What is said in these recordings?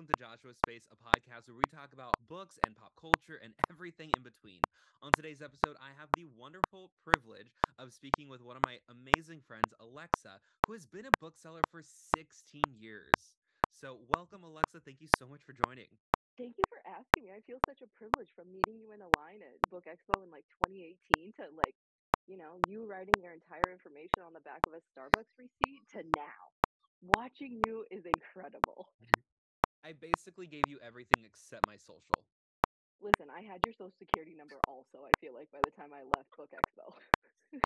welcome to Joshua's Space, a podcast where we talk about books and pop culture and everything in between. On today's episode, I have the wonderful privilege of speaking with one of my amazing friends, Alexa, who has been a bookseller for 16 years. So, welcome, Alexa. Thank you so much for joining. Thank you for asking me. I feel such a privilege from meeting you in a line at Book Expo in like 2018 to like, you know, you writing your entire information on the back of a Starbucks receipt to now. Watching you is incredible. Mm-hmm. I basically gave you everything except my social. Listen, I had your social security number also, I feel like, by the time I left Book Expo.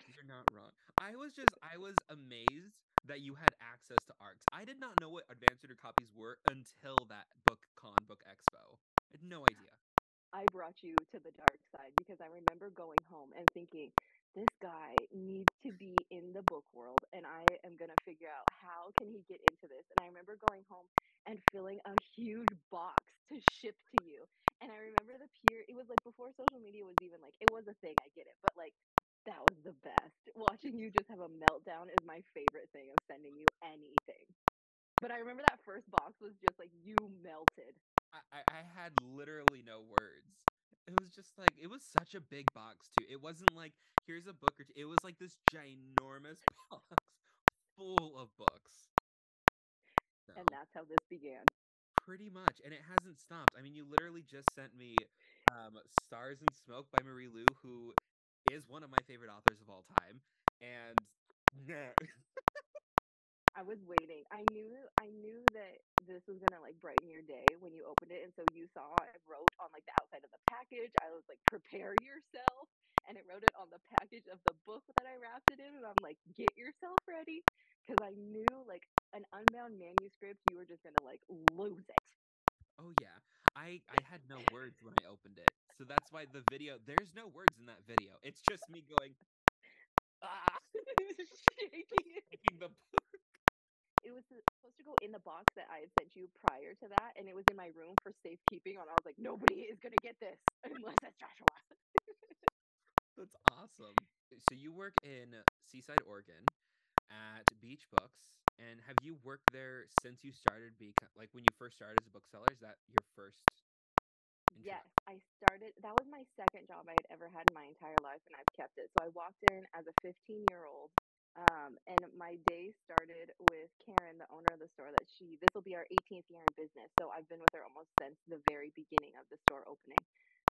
You're not wrong. I was just, I was amazed that you had access to ARCs. I did not know what advanced reader copies were until that book con, Book Expo. I had no idea. I brought you to the dark side because I remember going home and thinking, this guy needs to be in the book world and I am going to figure out how can he get into this. And I remember going home and filling a huge box to ship to you. And I remember the peer it was like before social media was even like it was a thing, I get it. But like that was the best. Watching you just have a meltdown is my favorite thing of sending you anything. But I remember that first box was just like you melted. I, I, I had literally no words. It was just like it was such a big box too. It wasn't like here's a book or two. It was like this ginormous box full of books. And that's how this began. pretty much, and it hasn't stopped. I mean, you literally just sent me um, "Stars and Smoke" by Marie Lu, who is one of my favorite authors of all time, and I was waiting. I knew I knew that this was gonna like brighten your day when you opened it, and so you saw I wrote on like the outside of the package. I was like, prepare yourself, and it wrote it on the package of the book that I wrapped it in, and I'm like, get yourself ready, because I knew like an unbound manuscript, you were just gonna like lose it. oh yeah, I I had no words when I opened it, so that's why the video. There's no words in that video. It's just me going ah, Shaking it. taking the was supposed to go in the box that I had sent you prior to that, and it was in my room for safekeeping. And I was like, nobody is gonna get this unless it's Joshua. That's awesome. Eh, so you work in Seaside, Oregon, at Beach Books, and have you worked there since you started? Beca- like when you first started as a bookseller, is that your first? intro- Yes, I started. That was my second job I had ever had in my entire life, and I've kept it. So I walked in as a 15 year old, um, and my day started with Karen, the owner of the store. That she this will be our 18th year in business, so I've been with her almost since the very beginning of the store opening.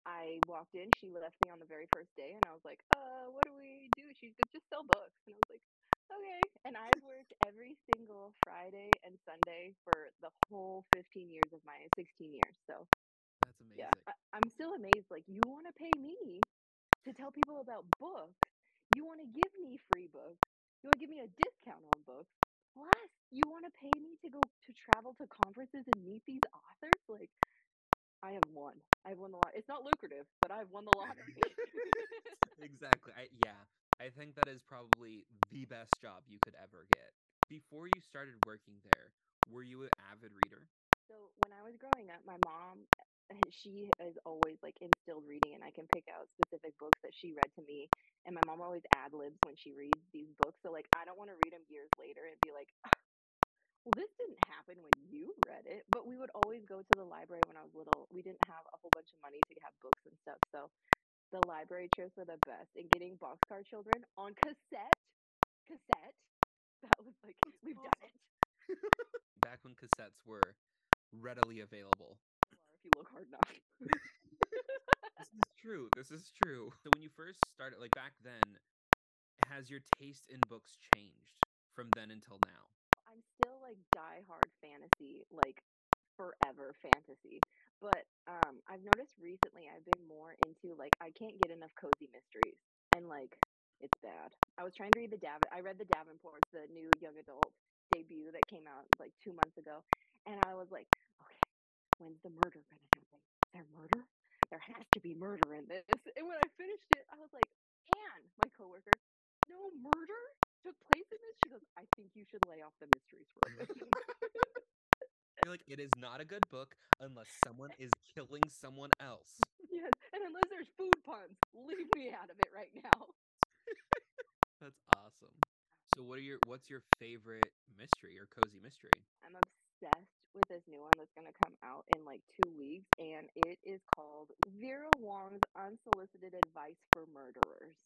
I walked in, she left me on the very first day, and I was like, "Uh, what do we do?" She's like, "Just sell books," and I was like, "Okay." And I've worked every single Friday and Sunday for the whole 15 years of my 16 years. So That's amazing. yeah, I, I'm still amazed. Like, you want to pay me to tell people about books. You want to give me free books. You want to give me a discount on books. Plus, you want to pay me to go to travel to conferences and meet these authors. Like, I have won. I have won the lot. It's not lucrative, but I've won the lottery. exactly. I, yeah, I think that is probably the best job you could ever get. Before you started working there, were you an avid reader? So when I was growing up, my mom, uh, she has always like instilled reading, and I can pick out specific books that she read to me. And my mom always ad libs when she reads these books. So like, I don't want to read them years later and be like, well, this didn't happen when you read it. But we would always go to the library when I was little. We didn't have a whole bunch of money to have books and stuff, so the library trips were the best. And getting Boxcar Children on cassette, cassette. That was like we've done it. Back when cassettes were readily available. If you look hard enough. This is true. This is true. So when you first started, like back then, has your taste in books changed from then until now? I'm still like diehard fantasy, like forever fantasy. But um, I've noticed recently I've been more into like I can't get enough cozy mysteries, and like it's bad. I was trying to read the Dav. I read the Davenports, the new young adult debut that came out like two months ago, and I was like, okay, when's the murder gonna happen? Is there murder? There has to be murder in this. And when I finished it, I was like, Anne, my coworker, no murder took place in this. She goes, I think you should lay off the mysteries for a bit. You're like, it is not a good book unless someone is killing someone else. yes, and unless there's food puns, leave me out of it right now. That's awesome. So So what are your what's your favorite mystery or cozy mystery? I'm obsessed with this new one that's gonna come out in like two weeks, and it is called Vera Wong's Unsolicited Advice for Murderers.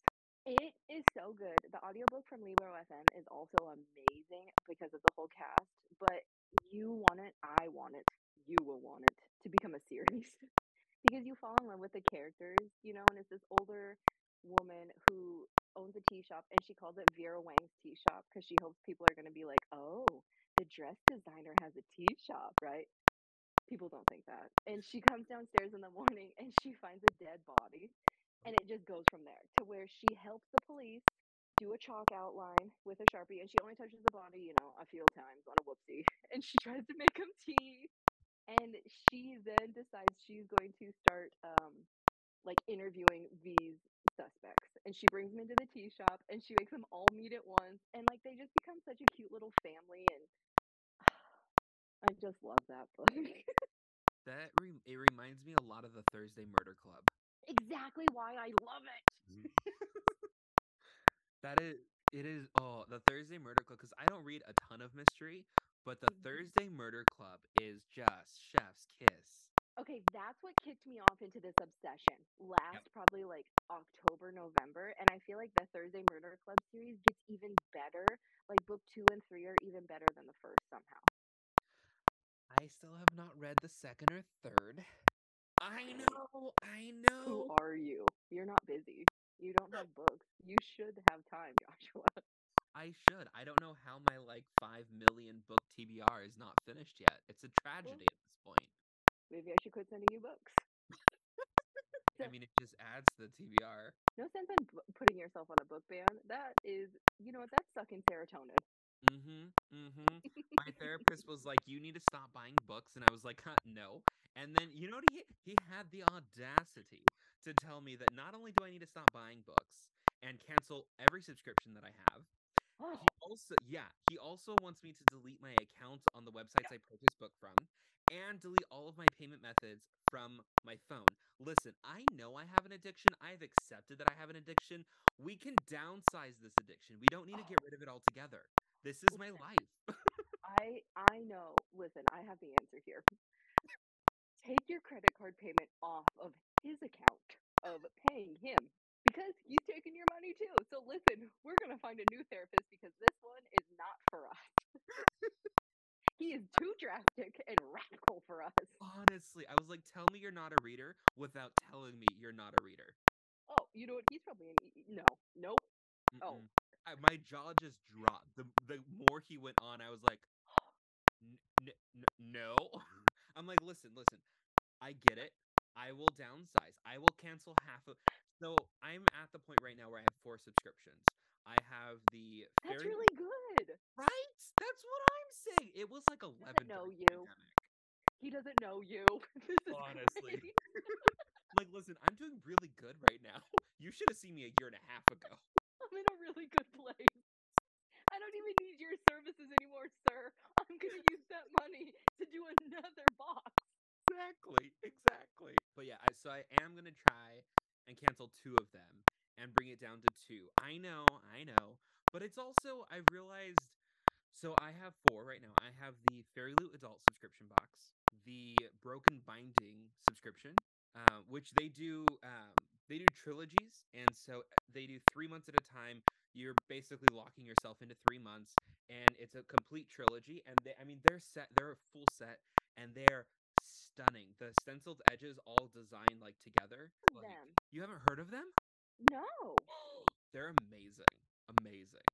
It is so good. The audiobook from Libro FM is also amazing because of the whole cast, but you want it, I want it, you will want it to become a series. because you fall in love with the characters, you know, and it's this older woman who owns a tea shop and she calls it Vera Wang's tea shop because she hopes people are going to be like, "Oh, the dress designer has a tea shop, right?" People don't think that. And she comes downstairs in the morning and she finds a dead body and it just goes from there to where she helps the police do a chalk outline with a sharpie and she only touches the body you know a few times on a whoopsie and she tries to make him tea and she then decides she's going to start um like interviewing these suspects and she brings them into the tea shop and she makes them all meet at once and like they just become such a cute little family and i just love that book That re- it reminds me a lot of the Thursday Murder Club. exactly why i love it That is it is oh the Thursday Murder Club because I don't read a ton of mystery, but the Mhm. Thursday Murder Club is just chef's kiss. Okay, that's what kicked me off into this obsession last probably like October, November, and I feel like the Thursday Murder Club series gets even better. Like book two and three are even better than the first somehow. I still have not read the second or third. I know, I know. Who know. are you? You're not busy. You don't have books. You should have time, Joshua. I should. I don't know how my like five million book TBR is not finished yet. It's a tragedy at this point. Maybe I should quit sending you books. I mean, it just adds to the TBR. No sense in b- putting yourself on a book ban. That is, you know what? That's sucking serotonin. Mm-hmm. Mm-hmm. My therapist was like, "You need to stop buying books," and I was like, huh, "No." And then you know what he he had the audacity to tell me that not only do I need to stop buying books and cancel every subscription that I have, Oh, he also yeah he also wants me to delete my account on the websites I purchased book from and delete all of my payment methods from my phone. Listen, I know I have an addiction. I've accepted that I have an addiction. We can downsize this addiction. We don't need to get oh. rid of it altogether. This is my life. I I know. Listen, I have the answer here. Take your credit card payment off of his account of paying him because he's taking your money too. So listen, we're gonna find a new therapist because this one is not for us. he is too drastic and radical for us. Honestly, I was like, tell me you're not a reader without telling me you're not a reader. Oh, you know what? He's probably in. e- No, nope. Oh. Mm-mm. I, my jaw just dropped. The the more he went on, I was like, "N- n- n- no. I'm like, listen, listen. I get it. I will downsize. I will cancel half of. So I'm at the point right now where I have four subscriptions. I have the That's Fairy really good. right. That's what I'm saying. It was like 11 know you. pandemic. He doesn't know you. Honestly. Like, listen, I'm doing really good right now. You should have seen me a year and a half ago. I'm in a really good place. I don't even need your services anymore, sir. I'm gonna use that money to do another box. Exactly, exactly. But yeah, I, so I am gonna try and cancel two of them and bring it down to two. I know, I know, but it's also I've realized. So I have four right now. I have the Fairy Loot Adult subscription box, the Broken Binding subscription, uh, which they do. Um, they do trilogies, and so uh, they do three months at a time. You're basically locking yourself into three months, and it's a complete trilogy. And they, I mean, they're set. They're a full set, and they're stunning. The stenciled edges all designed like together. Like, Them. you haven't heard of them? No. They're amazing. Amazing.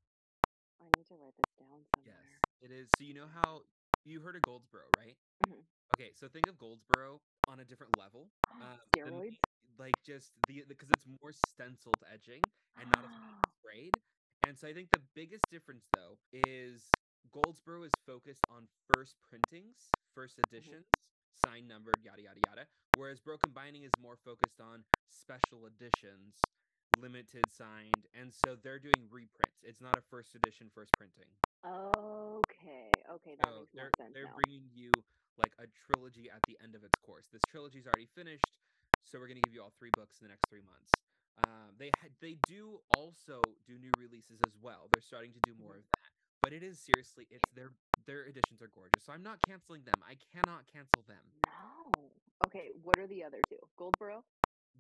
I need to write this down somewhere. Yes, it is. So you know how you heard of Goldsboro, right? Mhm. Okay, so think of Goldsboro on a different level. The Steroids. me- like just the because it's more stenciled edging and not as sprayed. And so I think the biggest difference though is Goldsboro is focused on first printings, first editions, signed, numbered, yada yada yada. Whereas Broken Binding is more focused on special editions, limited signed, and so they're doing reprints. It's not a first edition, first printing. Okay. Okay, that So makes they're sense they're now. bringing you like a trilogy at the end of its course. This trilogy's already finished, so we're gonna give you all three books in the next three months. Um, they ha- they do also do new releases as well. They're starting to do more of that. But it is seriously, it's their their editions are gorgeous. So I'm not canceling them. I cannot cancel them. No. Okay, what are the other two? Goldsboro?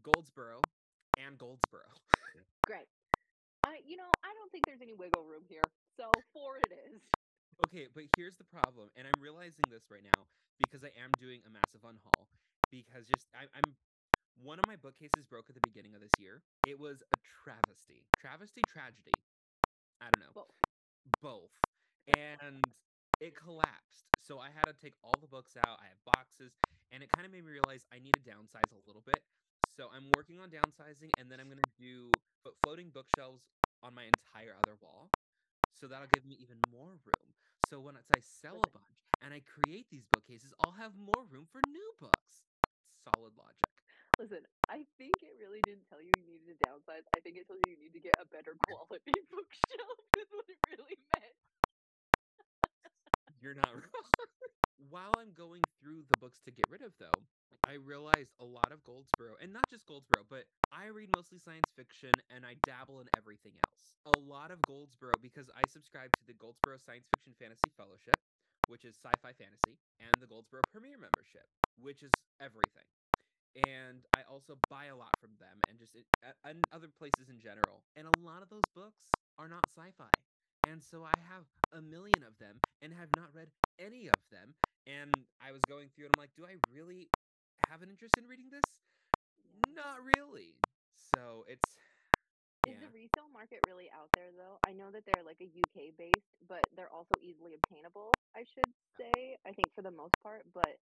Goldsboro and Goldsboro. Great. I you know, I don't think there's any wiggle room here. So four it is. Okay, but here's the problem, and I'm realizing this right now because I am doing a massive unhaul. Because just I, I'm one of my bookcases broke at the beginning of this year. It was a travesty, travesty, tragedy. I don't know, Both. both, and it collapsed. So I had to take all the books out. I have boxes, and it kind of made me realize I need to downsize a little bit. So I'm working on downsizing, and then I'm gonna do fo- floating bookshelves on my entire other wall. So that'll give me even more room. So when I sell a bunch and I create these bookcases, I'll have more room for new books. Solid logic. Listen, I think it really didn't tell you you needed to downsize. I think it told you you need to get a better quality bookshelf is what it really meant. You're not wrong. While I'm going through the books to get rid of, though, I realized a lot of Goldsboro, and not just Goldsboro, but I read mostly science fiction and I dabble in everything else. A lot of Goldsboro because I subscribe to the Goldsboro Science Fiction Fantasy Fellowship, which is sci fi fantasy, and the Goldsboro Premier membership, which is everything. And I also buy a lot from them and just it- and other places in general. And a lot of those books are not sci fi. And so I have a million of them and have not read any of them. And I was going through and I'm like, do I really have an interest in reading this? Not really. So it's Is yeah. the resale market really out there though? I know that they're like a UK based, but they're also easily obtainable, I should say. I think for the most part, but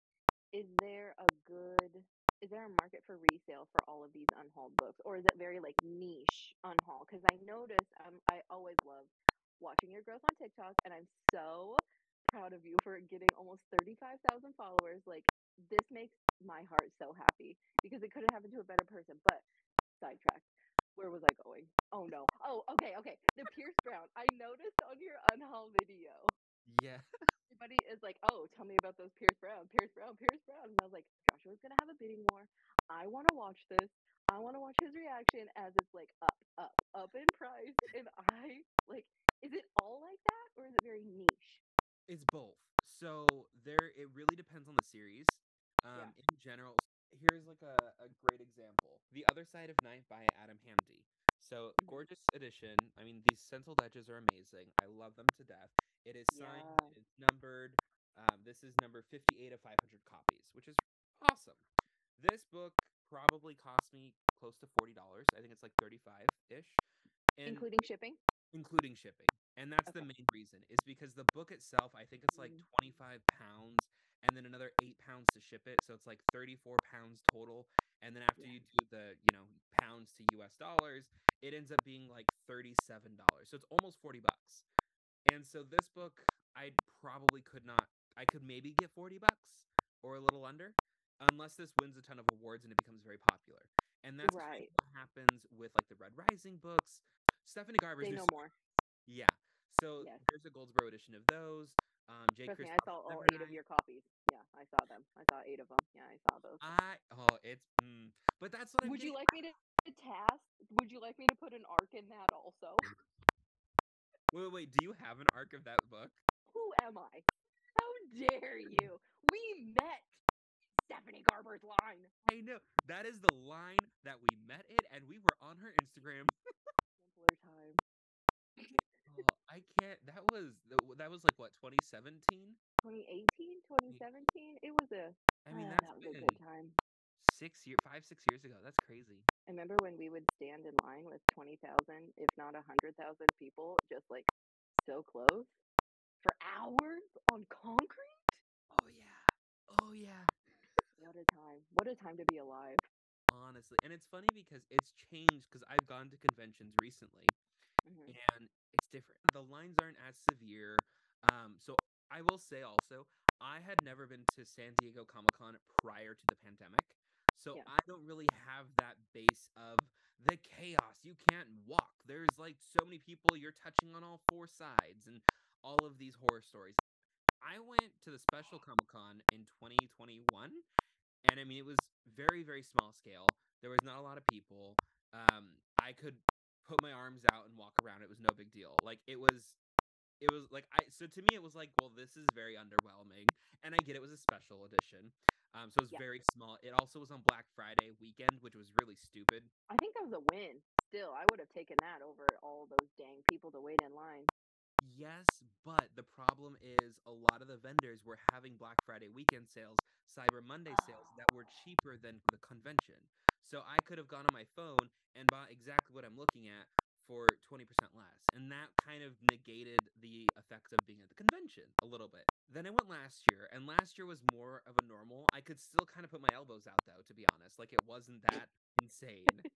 is there a good is there a market for resale for all of these unhauled books or is it very like niche unhaul? Cuz I notice um I always love watching your growth on TikTok and I'm so proud of you for getting almost 35,000 followers. Like this makes my heart so happy because it could have happened to a better person, but sidetracked where was I going? Oh no. Oh, okay, okay. The Pierce Brown. I noticed on your unhaul video, Yeah. everybody is like, "Oh, tell me about those Pierce Brown, Pierce Brown, Pierce Brown." And I was like, Joshua's gonna have a bidding war. I want to watch this. I want to watch his reaction as it's like up, up, up in price. And I like, is it all like that or is it very niche? It's both. So there, it really depends on the series. Um, In general, here's like a, a great example: The Other Side of Night by Adam Hamdy. So Mhm. gorgeous edition. I mean, these stenciled edges are amazing. I love them to death. It is signed. Yeah. It's numbered. Um, this is number 58 of 500 copies, which is awesome. This book probably cost me close to forty dollars. I think it's like 35 ish, Including shipping? including shipping. And that's the main reason is because the book itself, I think it's like Mm. 25 pounds and then another 8 pounds to ship it, so it's like 34 pounds total. And then after Yeah. you do the, you know, pounds to US dollars, it ends up being like $37. So it's almost 40 bucks. And so this book I probably could not I could maybe get 40 bucks or a little under unless this wins a ton of awards and it becomes very popular. And that's Right. what happens with like the Red Rising books. Stephanie Garber's They know more. Yeah. So Yes. there's a Goldsboro edition of those. Um, J. Trust me, I saw all eight of your copies. Yeah, I saw them. I saw eight of them. Yeah, I saw those. I oh, it's mm, but that's what I'm Would you like me to, to task? Would you like me to put an arc in that also? Wait, wait, wait. Do you have an arc of that book? Who am I? How dare you? We met Stephanie Garber's line. I know that is the line that we met it, and we were on her Instagram. Simpler time. Oh, I can't. That was that was like what 2017. 2018, 2017. It was a. I mean, that's that was a good time. six year, five, six years ago. That's crazy. I remember when we would stand in line with 20,000, if not a 100,000 people, just like so close for hours on concrete. Oh yeah. Oh yeah. What a time. What a time to be alive. Honestly, and it's funny because it's changed because I've gone to conventions recently, Mhm. and it's different. The lines aren't as severe. Um, so I will say also, I had never been to San Diego Comic Con prior to the pandemic. So Yeah. I don't really have that base of the chaos. You can't walk. There's like so many people, you're touching on all four sides and all of these horror stories. I went to the special Comic Con in 2021 and I mean it was very very small scale. There was not a lot of people. Um, I could put my arms out and walk around. It was no big deal. Like it was it was like I so to me it was like, well, this is very underwhelming. And I get it was a special edition. Um, so it was Yeah. very small. It also was on Black Friday weekend, which was really stupid. I think that was a win. Still, I would have taken that over all those dang people to wait in line. Yes, but the problem is a lot of the vendors were having Black Friday weekend sales, Cyber Monday sales that were cheaper than the convention. So I could have gone on my phone and bought exactly what I'm looking at for 20% less. And that kind of negated the effects of being at the convention a little bit. Then I went last year, and last year was more of a normal. I could still kind of put my elbows out though, to be honest. Like it wasn't that insane.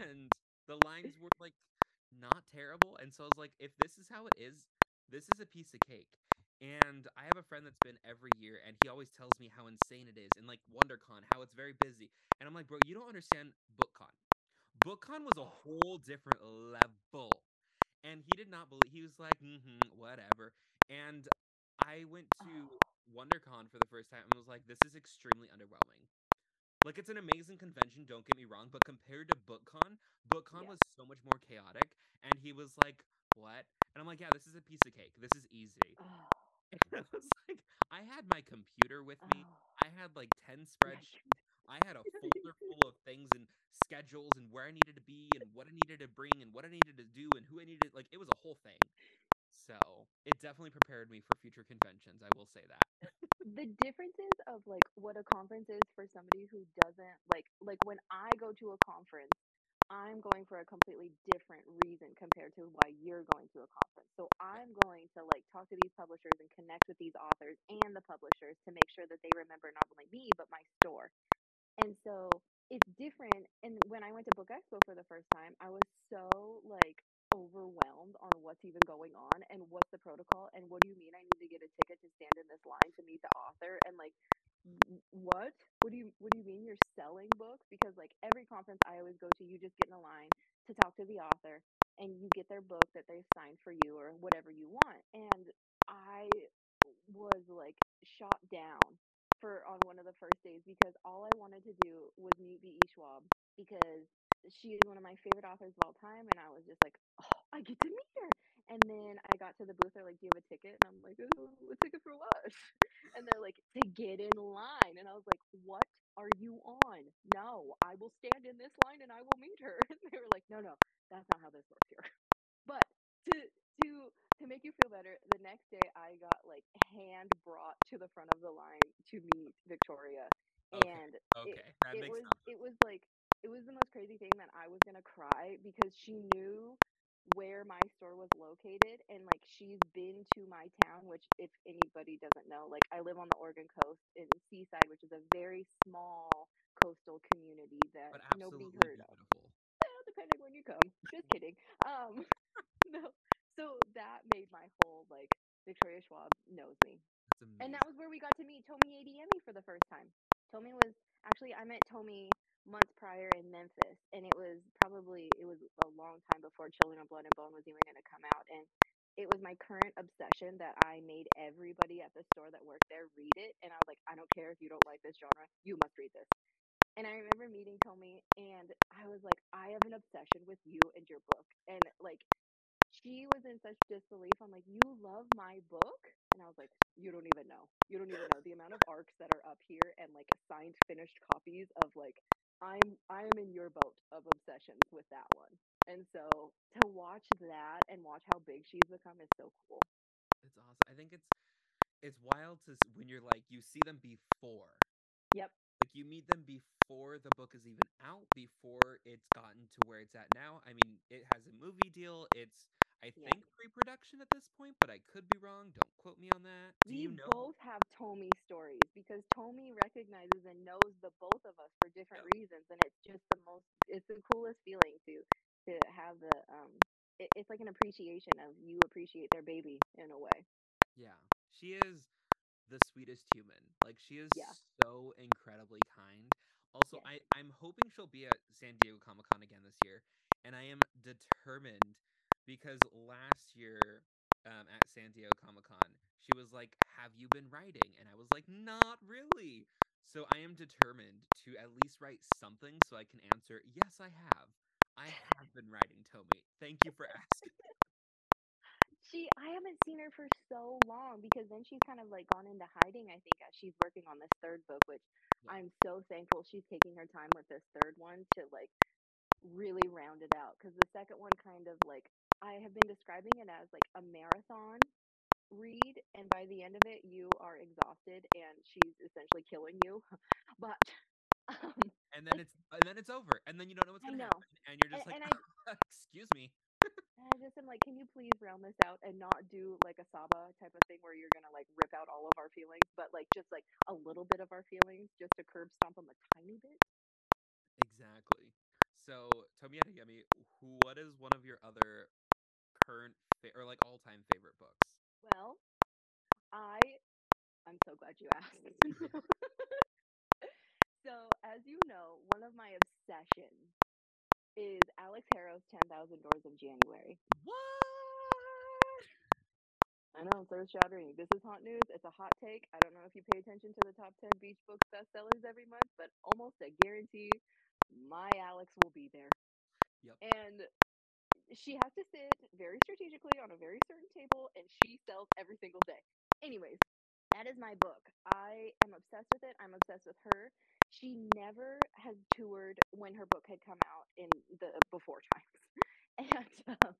And the lines were like not terrible. And so I was like, if this is how it is, this is a piece of cake. And I have a friend that's been every year, and he always tells me how insane it is, and like WonderCon, how it's very busy. And I'm like, bro, you don't understand BookCon. BookCon was a whole different level, and he did not believe. He was like, mm-hmm, whatever. And I went to WonderCon for the first time and was like, this is extremely underwhelming. Like it's an amazing convention, don't get me wrong, but compared to BookCon, BookCon Yeah. was so much more chaotic. And he was like, "What?" And I'm like, "Yeah, this is a piece of cake. This is easy." I was like, I had my computer with me. Oh. I had like ten spreadsheets. I had a folder full of things and schedules and where I needed to be and what I needed to bring and what I needed to do and who I needed. Like it was a whole thing. So it definitely prepared me for future conventions. I will say that. the differences of like what a conference is for somebody who doesn't like like when I go to a conference, I'm going for a completely different reason compared to why you're going to a conference. So I'm going to like talk to these publishers and connect with these authors and the publishers to make sure that they remember not only me but my store. And so it's different. And when I went to Book Expo for the first time, I was so like overwhelmed on what's even going on and what's the protocol and what do you mean I need to get a ticket to stand in this line to meet the author and like "W- what? What do you what do you mean you're selling books? Because like every conference I always go to, you just get in a line to talk to the author and you get their book that they've signed for you or whatever you want. And I was like shot down for on one of the first days because all I wanted to do was meet V.E. Schwab because she is one of my favorite authors of all time and I was just like, Oh, I get to meet her. And then I got to the booth, they're like, Do you have a ticket? And I'm like, oh, a ticket for what? And they're like, to get in line. And I was like, What are you on? No, I will stand in this line and I will meet her. And they were like, No, no, that's not how this works here. But to to to make you feel better, the next day I got like hand brought to the front of the line to meet Victoria. Okay, And Okay, that it makes was sense. it was like it was the most crazy thing that I was gonna cry because she knew where my store was located and like she's been to my town which if anybody doesn't know like I live on the Oregon coast in Seaside which is a very small coastal community that But nobody absolutely heard of beautiful. well, depending when you come just kidding um no so that made my whole like Victoria Schwab knows me That's and that was where we got to meet Tomi Adeyemi for the first time. Tomi was actually I met Tomi months prior in Memphis, and it was probably it was a long time before Children of Blood and Bone was even going to come out, and it was my current obsession that I made everybody at the store that worked there read it, and I was like, I don't care if you don't like this genre, you must read this. And I remember meeting Tomi, and I was like, I have an obsession with you and your book, and like she was in such disbelief. I'm like, you love my book? And I was like, you don't even know. You don't even know the amount of arcs that are up here and like signed finished copies of like I'm I'm in your boat of obsessions with that one. And so to watch that and watch how big she's become is so cool. It's awesome. I think it's it's wild to s- when you're like you see them before. Yep. Like you meet them before the book is even out, before it's gotten to where it's at now. I mean, it has a movie deal. It's I Yeah. think pre-production at this point, but I could be wrong. Don't quote me on that. Do we you know? both have Tomi stories because Tomi recognizes and knows the both of us for different Yep. reasons, and it's just the most. It's the coolest feeling to to have the um. It, it's like an appreciation of you appreciate their baby in a way. Yeah, she is the sweetest human. Like she is Yeah. so incredibly kind. Also, Yes. I I'm hoping she'll be at San Diego Comic Con again this year, and I am determined because last year um, at San Diego Comic Con, she was like, "Have you been writing?" And I was like, "Not really." So I am determined to at least write something so I can answer, yes, I have. I have been writing, Tomi. Thank you for asking. She, I haven't seen her for so long because then she's kind of like gone into hiding. I think as she's working on this third book, which Yeah. I'm so thankful she's taking her time with this third one to like really round it out. Because the second one kind of like I have been describing it as like a marathon read, and by the end of it, you are exhausted and she's essentially killing you. But um, And then it's and then it's over. And then you don't know what's I gonna know. happen. And you're just like, and excuse me. And I just am like, can you please round this out and not do like a Saba type of thing where you're gonna like rip out all of our feelings, but like just like a little bit of our feelings, just to curb stomp them a tiny bit. Exactly. So Tomi Adeyemi, who what is one of your other current fa- or like all time favorite books? Well, I I'm so glad you asked. so as you know, one of my obsessions is Alex Harrow's Ten Thousand Doors of January. What? I know, third shattering. This is hot news. It's a hot take. I don't know if you pay attention to the top 10 beach books bestsellers every month, but almost a guarantee my Alex will be there. Yep. And she has to sit very strategically on a very certain table, and she sells every single day. Anyways, that is my book. I am obsessed with it. I'm obsessed with her. She never has toured when her book had come out in the before times. And um,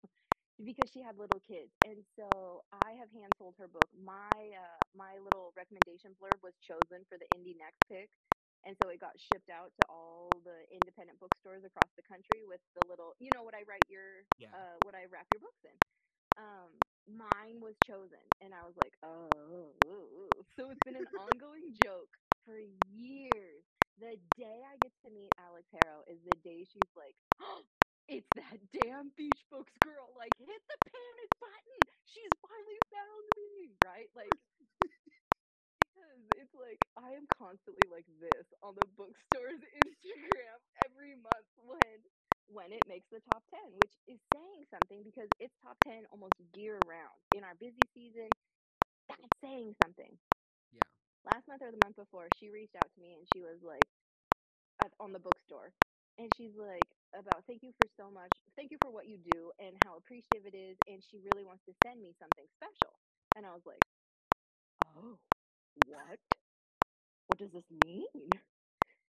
because she had little kids and so i have hand sold her book my uh, my little recommendation blurb was chosen for the indie next pick and so it got shipped out to all the independent bookstores across the country with the little you know what i write your Yeah. uh what i wrap your books in um mine was chosen and i was like oh so it's been an ongoing joke for years. The day i get to meet alex harrow is the day she's like oh, it's that damn beach books girl like hit the panic button. She's finally found me right? Like because it's like i am constantly like this on the bookstore's instagram every month when when it makes the top 10 which is saying something because it's top 10 almost year round in our busy season that's saying something. Yeah. last month or the month before she reached out to me and she was like at, on the bookstore and she's like about thank you for so much thank you for what you do and how appreciative it is and she really wants to send me something special. And i was like oh what? What does this mean?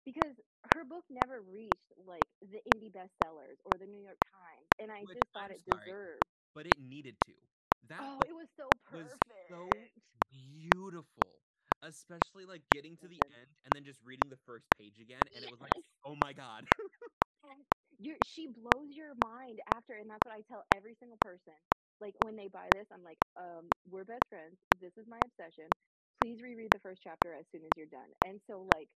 Because her book never reached like the indie bestsellers or the new york times and i Which, just thought I'm it sorry, deserved. But it needed to. That oh book it was so was perfect so beautiful. Especially like getting to the end and then just reading the first page again, and it was like, oh my god. you're she blows your mind after and that's what i tell every single person. Like when they buy this i'm like um we're best friends. This is my obsession. Please reread the first chapter as soon as you're done. And so like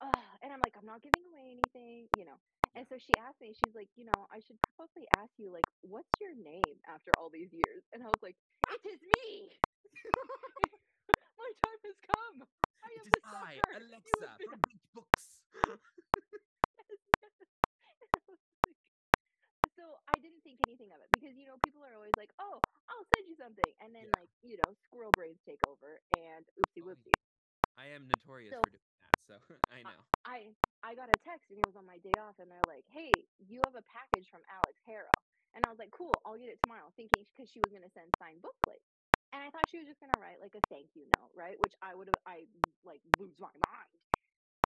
uh, and i'm like i'm not giving away anything you know. And so she asked me she's like you know i should probably ask you like what's your name after all these years? And i was like it is me my time has come i it am is the I, sucker Alexa, been from Beach Books. so I didn't think anything of it because you know people are always like, "Oh, I'll send you something," and then Yeah. like you know squirrel brains take over and oopsie Oh, whoopsie. I am notorious So- for doing that, so I know. I I got a text and it was on my day off, and they're like, "Hey, you have a package from Alex Harrow," and I was like, "Cool, I'll get it tomorrow," thinking because she was gonna send signed book plates, and I thought she was just gonna write like a thank you note, right? Which I would have I like lose my mind,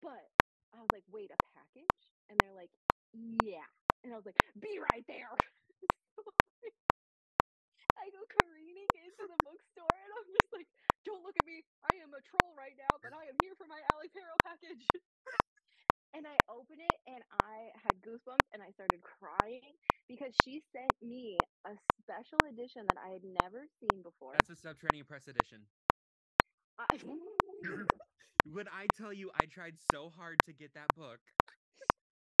but I was like, "Wait, a package?" And they're like, "Yeah," and I was like, "Be right there." I go careening into the bookstore and I'm just like, don't look at me. I am a troll right now, but I am here for my Alex Harrow package. and I open it and I had goosebumps and I started crying because she sent me a special edition that I had never seen before. That's a subterranean press edition. I, When I tell you I tried so hard to get that book,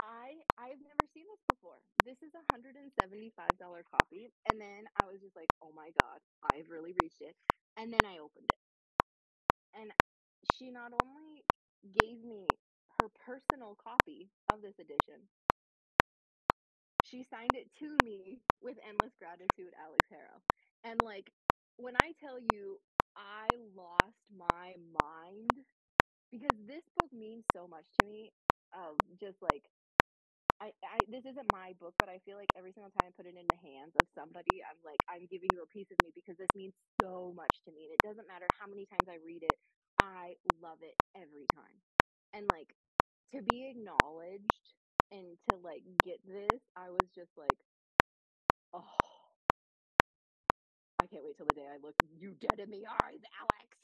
I I've never seen this before. This is a hundred and seventy five dollar copy, and then I was just like, oh my god, I've really reached it. And then I opened it, and she not only gave me her personal copy of this edition, she signed it to me with endless gratitude, Alex Harrow. And like when I tell you, I lost my mind because this book means so much to me of just like I, I this isn't my book, but I feel like every single time I put it in the hands of somebody, I'm like, I'm giving you a piece of me because this means so much to me. And it doesn't matter how many times I read it, I love it every time. And like to be acknowledged and to like get this, I was just like, oh, I can't wait till the day I look you dead in the eyes, Alex.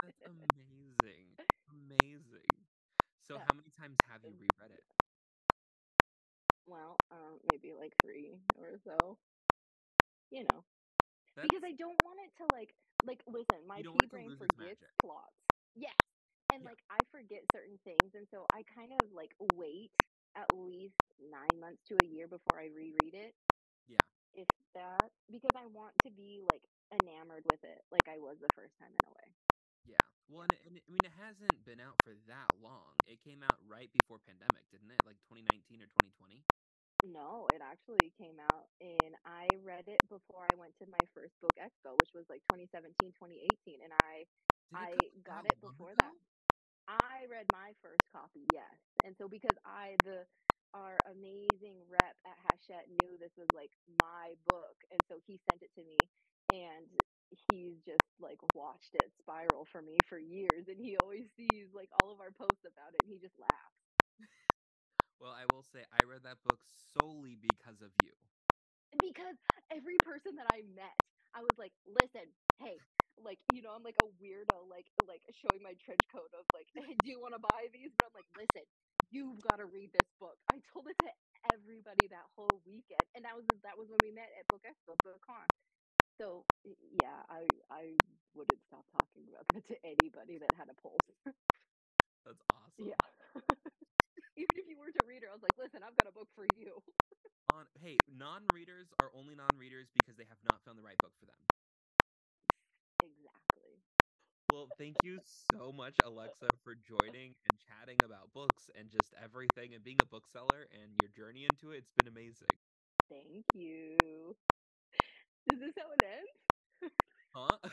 That's amazing. Amazing. So Yeah. how many times have you reread it? well, um, maybe like three or so. You know, That's because I don't want it to like like listen, my don't pea want it to brain lose its forgets magic. plots. Yes. And Yeah. like I forget certain things and so I kind of like wait at least 9 months to a year before I reread it. Yeah. If that because I want to be like enamored with it like I was the first time in a way. Yeah. Well, and, it- and it- I mean, it hasn't been out for that long. It came out right before pandemic, didn't it? Like 2019 or 2020? No, it actually came out and I read it before I went to my first book expo, which was like 2017, 2018 and I Did I it come got that it long before ago? I read my first copy, yes. And so because I the our amazing rep at Hachette knew this was like my book, and so he sent it to me and he's just like watched it spiral for me for years and he always sees like all of our posts about it and he just laughs. Well, I will say I read that book solely because of you. because every person that I met, I was like, listen, hey, like, you know, I'm like a weirdo, like, like showing my trench coat of like, hey, do you want to buy these? But I'm like, listen, you've got to read this book. I told it to everybody that whole weekend, and that was that was when we met at Book Expo, BookCon. So y- yeah, I I wouldn't stop talking about that to anybody that had a pulse. That's awesome. yeah. Even if you weren't a reader I was like, listen, I've got a book for you. On, hey, non-readers are only non-readers because they have not found the right book for them. Well, thank you so much, Alexa, for joining and chatting about books and just everything and being a bookseller and your journey into it. It's been amazing. Thank you. Is this how it ends? Huh?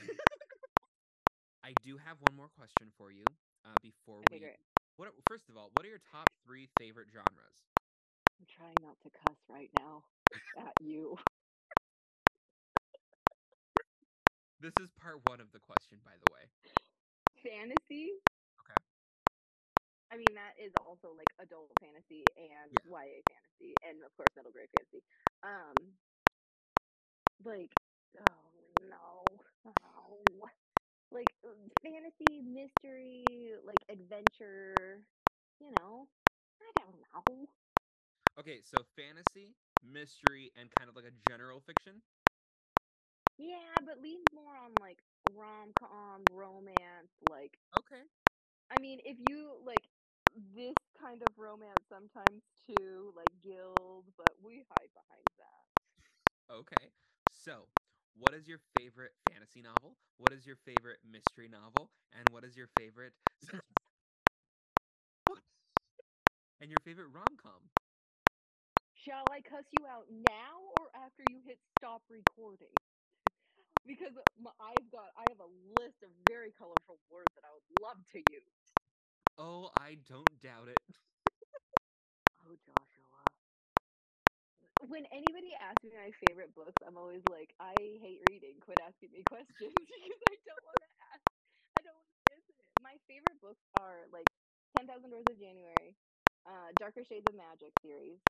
I do have one more question for you uh, before Okay, we. great. What? are- First of all, what are your top three favorite genres? I'm trying not to cuss right now at you. This is part one of the question, by the way. Fantasy. Okay. I mean, that is also like adult fantasy and Yeah. YA fantasy, and of course, middle grade fantasy. Um, like, oh no, oh, like uh, fantasy, mystery, like adventure. You know, I don't know. Okay, so fantasy, mystery, and kind of like a general fiction. Yeah, but leans more on like rom com, romance. Like, Okay. I mean, if you like this kind of romance sometimes too, like Guild, but we hide behind that. Okay. So, what is your favorite fantasy novel? What is your favorite mystery novel? And what is your favorite and your favorite rom-com? Shall I cuss you out now or after you hit stop recording? Because I've got, I have a list of very colorful words that I would love to use. Oh, I don't doubt it. Oh, Joshua. When anybody asks me my favorite books, I'm always like, I hate reading. Quit asking me questions because I don't want to ask. I don't want to answer it. My favorite books are like 10,000 Doors of January, uh, Darker Shades of Magic series,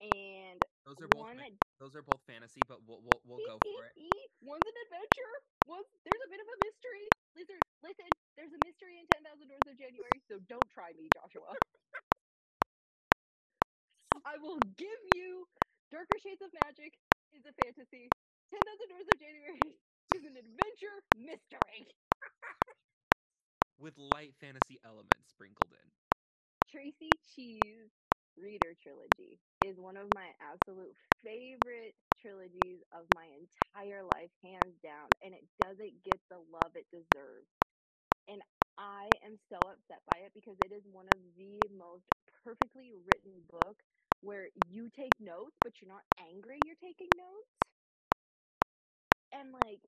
and Those are both one that those are both fantasy, but we'll we'll, we'll go for it. One's an adventure. One's there's a bit of a mystery. Listen, listen. There's a mystery in Ten Thousand Doors of January, so don't try me, Joshua. I will give you Darker Shades of Magic is a fantasy. Ten Thousand Doors of January is an adventure mystery. With light fantasy elements sprinkled in. Traci Chee's Reader Trilogy is one of my absolute favorite trilogies of my entire life, hands down, and it doesn't get the love it deserves. And I am so upset by it because it is one of the most perfectly written books where you take notes, but you're not angry you're taking notes. And like,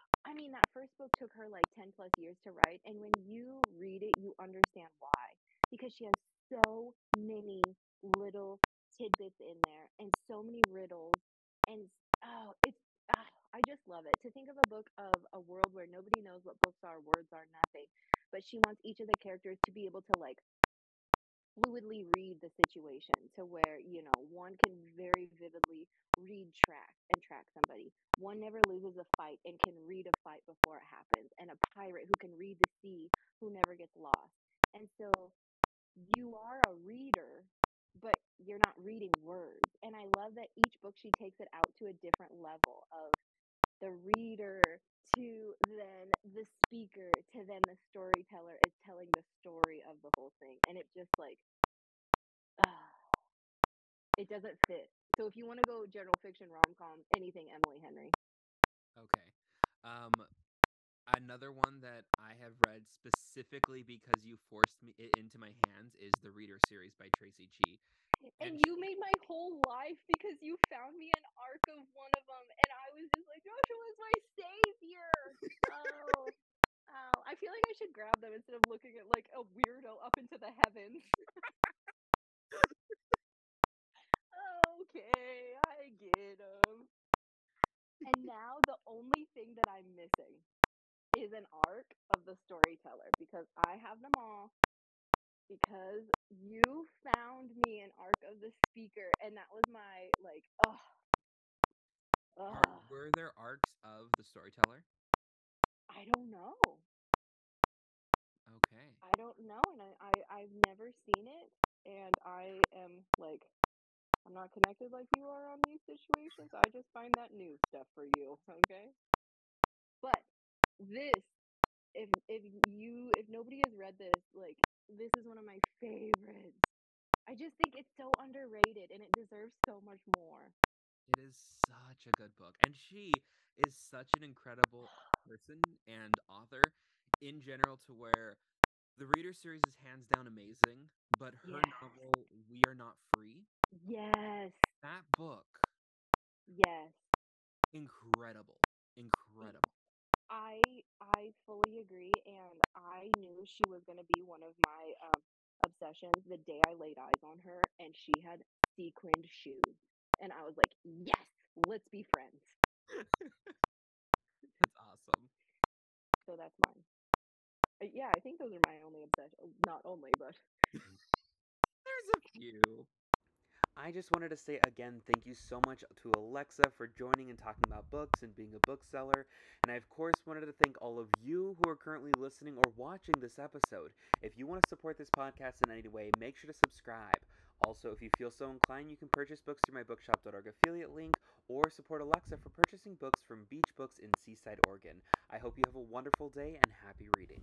I I mean, that first book took her like 10 plus years to write. And when you read it, you understand why. Because she has so many little tidbits in there and so many riddles. And oh, it's, ah, I just love it. To think of a book of a world where nobody knows what books are, words are, nothing. But she wants each of the characters to be able to like fluidly read the situation to where you know one can very vividly read track and track somebody. One never loses a fight and can read a fight before it happens and a pirate who can read the sea who never gets lost. And so you are a reader but you're not reading words. And i love that each book she takes it out to a different level of the reader to then the speaker to then the storyteller is telling the story of the whole thing and it just like uh, it doesn't fit so if you want to go general fiction rom-com anything emily henry Okay. Um, another one that I have read specifically because you forced me it into my hands is the Reader series by Traci Chee. and And you made my whole life because you found me an arc of one of them and i was just like joshua is my savior. Oh oh i feel like i should grab them instead of looking at like a weirdo up into the heavens. Okay i get them and now the only thing that i'm missing is an arc of the storyteller because i have them all because you found me an arc of the speaker and that was my like oh Are, Ugh, were there arcs of the storyteller? I don't know. Okay. I don't know, and I, I I've never seen it, and I am like, I'm not connected like you are on these situations. I just find that new stuff for you, okay? But this, if if you if nobody has read this, like this is one of my favorites. I just think it's so underrated, and it deserves so much more. It is such a good book. And she is such an incredible person and author in general to where the Reader series is hands down amazing, but her Yes. novel We Are Not Free, Yes, that book, yes. incredible. Incredible. I I fully agree, and I knew she was gonna be one of my um, obsessions the day I laid eyes on her, and she had sequined shoes, and I was like, yes, let's be friends. That's awesome. So that's mine. Yeah, I think those are my only obsession. Oh, not only, but mm. There's a few. I just wanted to say again thank you so much to Alexa for joining and talking about books and being a bookseller. And I, of course, wanted to thank all of you who are currently listening or watching this episode. If you want to support this podcast in any way, make sure to subscribe. Also, if you feel so inclined, you can purchase books through my bookshop.org affiliate link or support Alexa for purchasing books from Beach Books in Seaside, Oregon. I hope you have a wonderful day and happy reading.